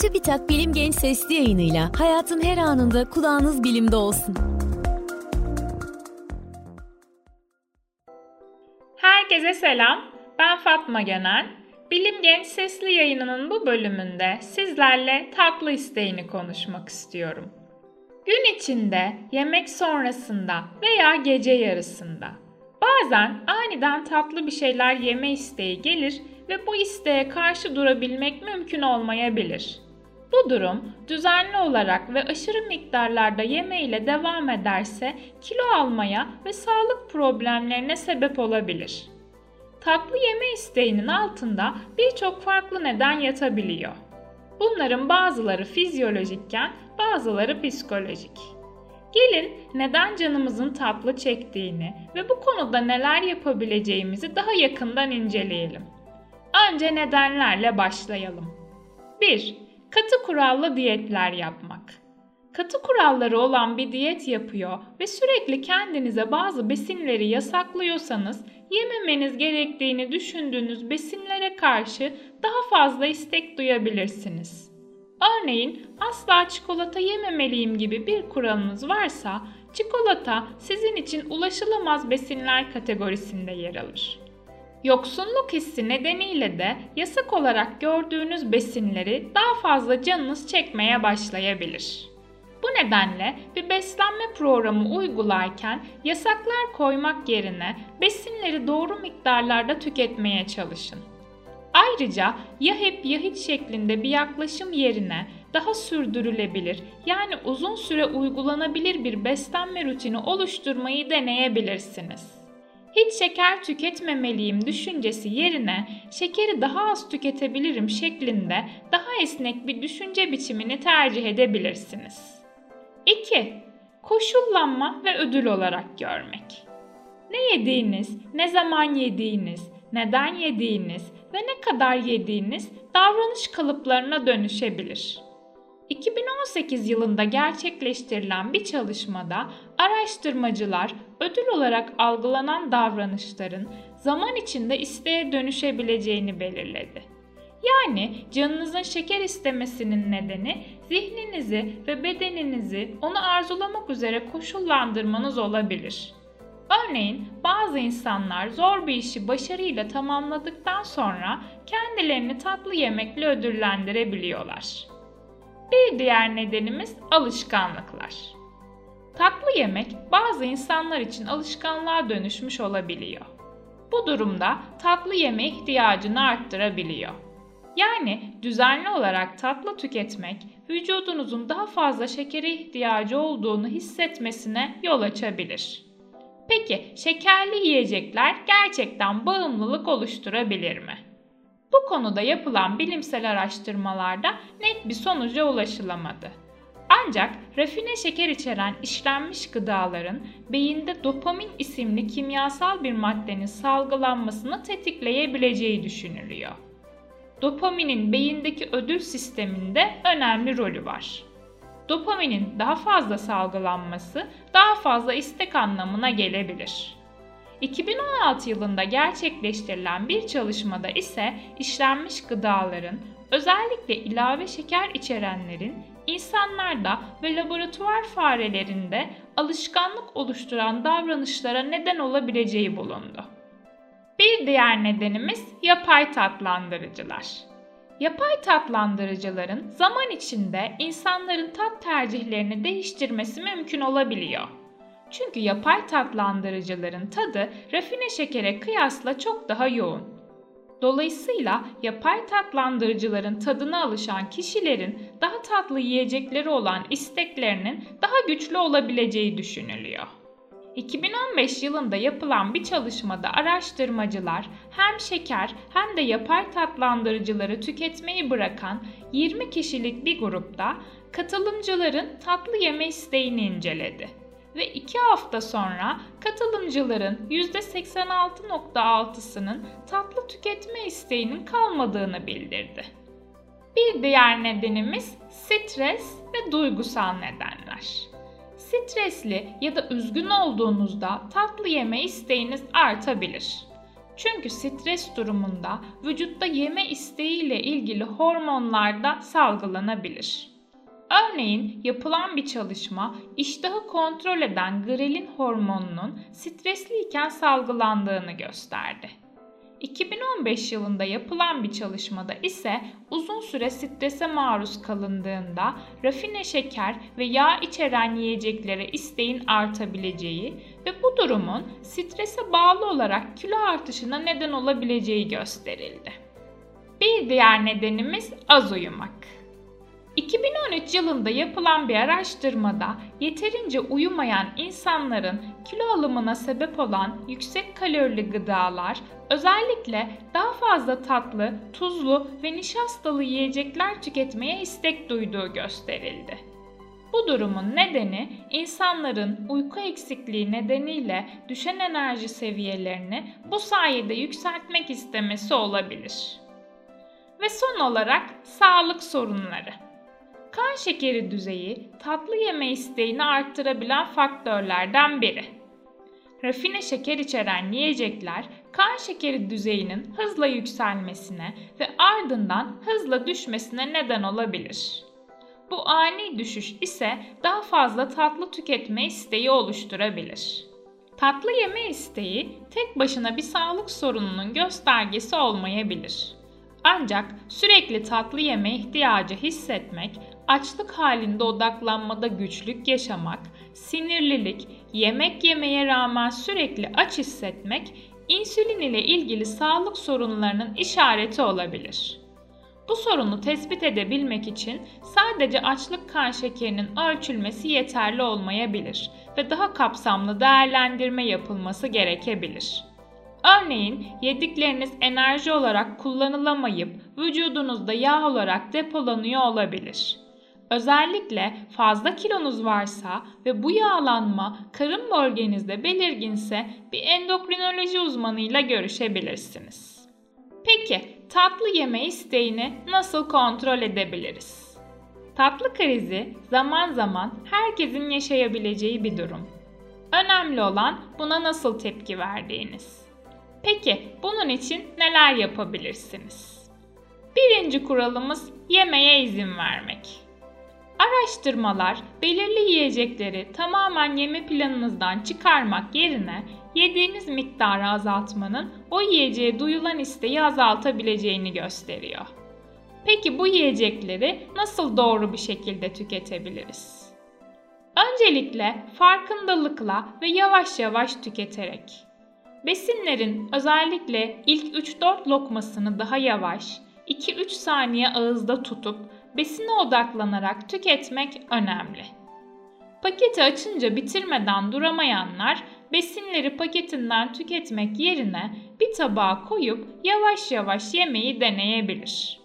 TÜBİTAK Bilim Genç Sesli yayınıyla hayatın her anında kulağınız bilimde olsun. Herkese selam, ben Fatma Genel. Bilim Genç Sesli yayınının bu bölümünde sizlerle tatlı isteğini konuşmak istiyorum. Gün içinde, yemek sonrasında veya gece yarısında bazen aniden tatlı bir şeyler yeme isteği gelir ve bu isteğe karşı durabilmek mümkün olmayabilir. Bu durum düzenli olarak ve aşırı miktarlarda yeme ile devam ederse kilo almaya ve sağlık problemlerine sebep olabilir. Tatlı yeme isteğinin altında birçok farklı neden yatabiliyor. Bunların bazıları fizyolojikken bazıları psikolojik. Gelin neden canımızın tatlı çektiğini ve bu konuda neler yapabileceğimizi daha yakından inceleyelim. Önce nedenlerle başlayalım. 1. Katı kurallı diyetler yapmak. Katı kuralları olan bir diyet yapıyor ve sürekli kendinize bazı besinleri yasaklıyorsanız yememeniz gerektiğini düşündüğünüz besinlere karşı daha fazla istek duyabilirsiniz. Örneğin asla çikolata yememeliyim gibi bir kuralınız varsa çikolata sizin için ulaşılamaz besinler kategorisinde yer alır. Yoksunluk hissi nedeniyle de yasak olarak gördüğünüz besinleri daha fazla canınız çekmeye başlayabilir. Bu nedenle bir beslenme programı uygularken yasaklar koymak yerine besinleri doğru miktarlarda tüketmeye çalışın. Ayrıca ya hep ya hiç şeklinde bir yaklaşım yerine daha sürdürülebilir yani uzun süre uygulanabilir bir beslenme rutini oluşturmayı deneyebilirsiniz hiç şeker tüketmemeliyim düşüncesi yerine şekeri daha az tüketebilirim şeklinde daha esnek bir düşünce biçimini tercih edebilirsiniz. 2. Koşullanma ve ödül olarak görmek. Ne yediğiniz, ne zaman yediğiniz, neden yediğiniz ve ne kadar yediğiniz davranış kalıplarına dönüşebilir. 2018 yılında gerçekleştirilen bir çalışmada araştırmacılar ödül olarak algılanan davranışların zaman içinde isteğe dönüşebileceğini belirledi. Yani canınızın şeker istemesinin nedeni zihninizi ve bedeninizi onu arzulamak üzere koşullandırmanız olabilir. Örneğin bazı insanlar zor bir işi başarıyla tamamladıktan sonra kendilerini tatlı yemekle ödüllendirebiliyorlar. Bir diğer nedenimiz alışkanlıklar. Tatlı yemek bazı insanlar için alışkanlığa dönüşmüş olabiliyor. Bu durumda tatlı yeme ihtiyacını arttırabiliyor. Yani düzenli olarak tatlı tüketmek vücudunuzun daha fazla şekere ihtiyacı olduğunu hissetmesine yol açabilir. Peki şekerli yiyecekler gerçekten bağımlılık oluşturabilir mi? Bu konuda yapılan bilimsel araştırmalarda net bir sonuca ulaşılamadı. Ancak rafine şeker içeren işlenmiş gıdaların beyinde dopamin isimli kimyasal bir maddenin salgılanmasını tetikleyebileceği düşünülüyor. Dopaminin beyindeki ödül sisteminde önemli rolü var. Dopaminin daha fazla salgılanması daha fazla istek anlamına gelebilir. 2016 yılında gerçekleştirilen bir çalışmada ise işlenmiş gıdaların özellikle ilave şeker içerenlerin insanlarda ve laboratuvar farelerinde alışkanlık oluşturan davranışlara neden olabileceği bulundu. Bir diğer nedenimiz yapay tatlandırıcılar. Yapay tatlandırıcıların zaman içinde insanların tat tercihlerini değiştirmesi mümkün olabiliyor. Çünkü yapay tatlandırıcıların tadı rafine şekere kıyasla çok daha yoğun. Dolayısıyla yapay tatlandırıcıların tadına alışan kişilerin daha tatlı yiyecekleri olan isteklerinin daha güçlü olabileceği düşünülüyor. 2015 yılında yapılan bir çalışmada araştırmacılar hem şeker hem de yapay tatlandırıcıları tüketmeyi bırakan 20 kişilik bir grupta katılımcıların tatlı yeme isteğini inceledi ve 2 hafta sonra katılımcıların %86.6'sının tatlı tüketme isteğinin kalmadığını bildirdi. Bir diğer nedenimiz stres ve duygusal nedenler. Stresli ya da üzgün olduğunuzda tatlı yeme isteğiniz artabilir. Çünkü stres durumunda vücutta yeme isteğiyle ilgili hormonlar da salgılanabilir. Örneğin yapılan bir çalışma iştahı kontrol eden grelin hormonunun stresliyken salgılandığını gösterdi. 2015 yılında yapılan bir çalışmada ise uzun süre strese maruz kalındığında rafine şeker ve yağ içeren yiyeceklere isteğin artabileceği ve bu durumun strese bağlı olarak kilo artışına neden olabileceği gösterildi. Bir diğer nedenimiz az uyumak. 2013 yılında yapılan bir araştırmada yeterince uyumayan insanların kilo alımına sebep olan yüksek kalorili gıdalar, özellikle daha fazla tatlı, tuzlu ve nişastalı yiyecekler tüketmeye istek duyduğu gösterildi. Bu durumun nedeni insanların uyku eksikliği nedeniyle düşen enerji seviyelerini bu sayede yükseltmek istemesi olabilir. Ve son olarak sağlık sorunları. Kan şekeri düzeyi tatlı yeme isteğini arttırabilen faktörlerden biri. Rafine şeker içeren yiyecekler kan şekeri düzeyinin hızla yükselmesine ve ardından hızla düşmesine neden olabilir. Bu ani düşüş ise daha fazla tatlı tüketme isteği oluşturabilir. Tatlı yeme isteği tek başına bir sağlık sorununun göstergesi olmayabilir. Ancak sürekli tatlı yeme ihtiyacı hissetmek açlık halinde odaklanmada güçlük yaşamak, sinirlilik, yemek yemeye rağmen sürekli aç hissetmek insülin ile ilgili sağlık sorunlarının işareti olabilir. Bu sorunu tespit edebilmek için sadece açlık kan şekerinin ölçülmesi yeterli olmayabilir ve daha kapsamlı değerlendirme yapılması gerekebilir. Örneğin yedikleriniz enerji olarak kullanılamayıp vücudunuzda yağ olarak depolanıyor olabilir. Özellikle fazla kilonuz varsa ve bu yağlanma karın bölgenizde belirginse bir endokrinoloji uzmanıyla görüşebilirsiniz. Peki tatlı yeme isteğini nasıl kontrol edebiliriz? Tatlı krizi zaman zaman herkesin yaşayabileceği bir durum. Önemli olan buna nasıl tepki verdiğiniz. Peki bunun için neler yapabilirsiniz? Birinci kuralımız yemeye izin vermek. Araştırmalar belirli yiyecekleri tamamen yeme planınızdan çıkarmak yerine yediğiniz miktarı azaltmanın o yiyeceğe duyulan isteği azaltabileceğini gösteriyor. Peki bu yiyecekleri nasıl doğru bir şekilde tüketebiliriz? Öncelikle farkındalıkla ve yavaş yavaş tüketerek. Besinlerin özellikle ilk 3-4 lokmasını daha yavaş, 2-3 saniye ağızda tutup besine odaklanarak tüketmek önemli. Paketi açınca bitirmeden duramayanlar besinleri paketinden tüketmek yerine bir tabağa koyup yavaş yavaş yemeyi deneyebilir.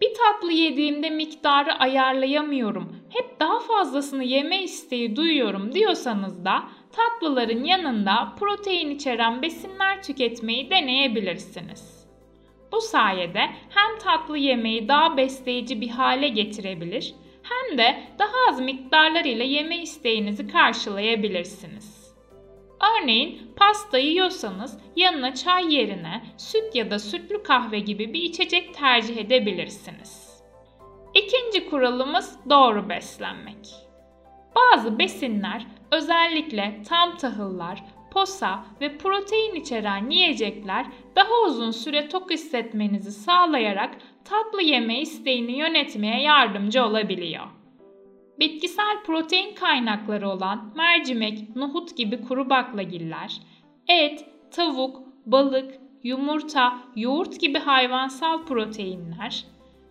Bir tatlı yediğimde miktarı ayarlayamıyorum, hep daha fazlasını yeme isteği duyuyorum diyorsanız da tatlıların yanında protein içeren besinler tüketmeyi deneyebilirsiniz. Bu sayede hem tatlı yemeği daha besleyici bir hale getirebilir hem de daha az miktarlar ile yeme isteğinizi karşılayabilirsiniz. Örneğin pasta yiyorsanız yanına çay yerine süt ya da sütlü kahve gibi bir içecek tercih edebilirsiniz. İkinci kuralımız doğru beslenmek. Bazı besinler özellikle tam tahıllar, posa ve protein içeren yiyecekler daha uzun süre tok hissetmenizi sağlayarak tatlı yeme isteğini yönetmeye yardımcı olabiliyor. Bitkisel protein kaynakları olan mercimek, nohut gibi kuru baklagiller, et, tavuk, balık, yumurta, yoğurt gibi hayvansal proteinler,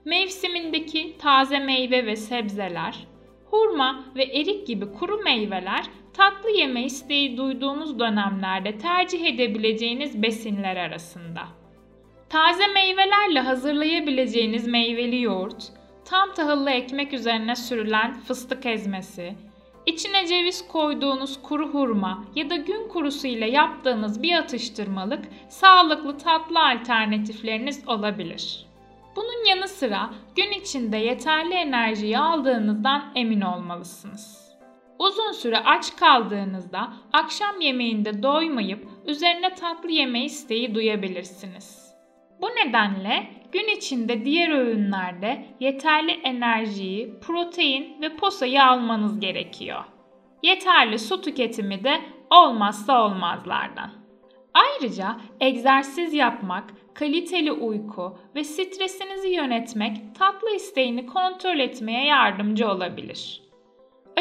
mevsimindeki taze meyve ve sebzeler, hurma ve erik gibi kuru meyveler tatlı yeme isteği duyduğunuz dönemlerde tercih edebileceğiniz besinler arasında. Taze meyvelerle hazırlayabileceğiniz meyveli yoğurt, tam tahıllı ekmek üzerine sürülen fıstık ezmesi, içine ceviz koyduğunuz kuru hurma ya da gün kurusu ile yaptığınız bir atıştırmalık sağlıklı tatlı alternatifleriniz olabilir. Bunun yanı sıra gün içinde yeterli enerjiyi aldığınızdan emin olmalısınız. Uzun süre aç kaldığınızda akşam yemeğinde doymayıp üzerine tatlı yeme isteği duyabilirsiniz. Bu nedenle gün içinde diğer öğünlerde yeterli enerjiyi, protein ve posayı almanız gerekiyor. Yeterli su tüketimi de olmazsa olmazlardan. Ayrıca egzersiz yapmak, kaliteli uyku ve stresinizi yönetmek tatlı isteğini kontrol etmeye yardımcı olabilir.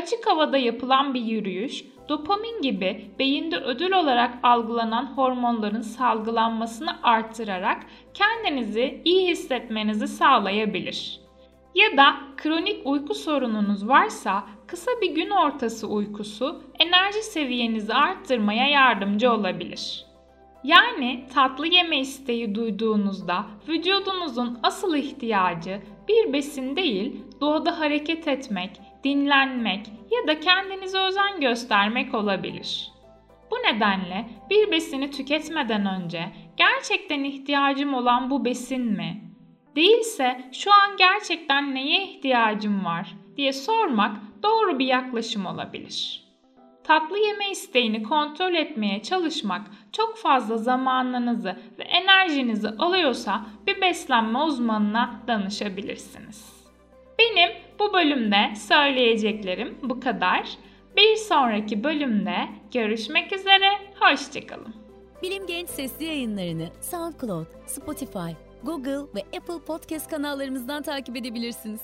Açık havada yapılan bir yürüyüş, dopamin gibi beyinde ödül olarak algılanan hormonların salgılanmasını artırarak kendinizi iyi hissetmenizi sağlayabilir. Ya da kronik uyku sorununuz varsa kısa bir gün ortası uykusu enerji seviyenizi arttırmaya yardımcı olabilir. Yani tatlı yeme isteği duyduğunuzda vücudunuzun asıl ihtiyacı bir besin değil, doğada hareket etmek, dinlenmek ya da kendinize özen göstermek olabilir. Bu nedenle bir besini tüketmeden önce gerçekten ihtiyacım olan bu besin mi? Değilse şu an gerçekten neye ihtiyacım var diye sormak doğru bir yaklaşım olabilir. Tatlı yeme isteğini kontrol etmeye çalışmak çok fazla zamanınızı ve enerjinizi alıyorsa bir beslenme uzmanına danışabilirsiniz. Benim bu bölümde söyleyeceklerim bu kadar. Bir sonraki bölümde görüşmek üzere, hoşçakalın. Bilim Genç Sesli yayınlarını SoundCloud, Spotify, Google ve Apple Podcast kanallarımızdan takip edebilirsiniz.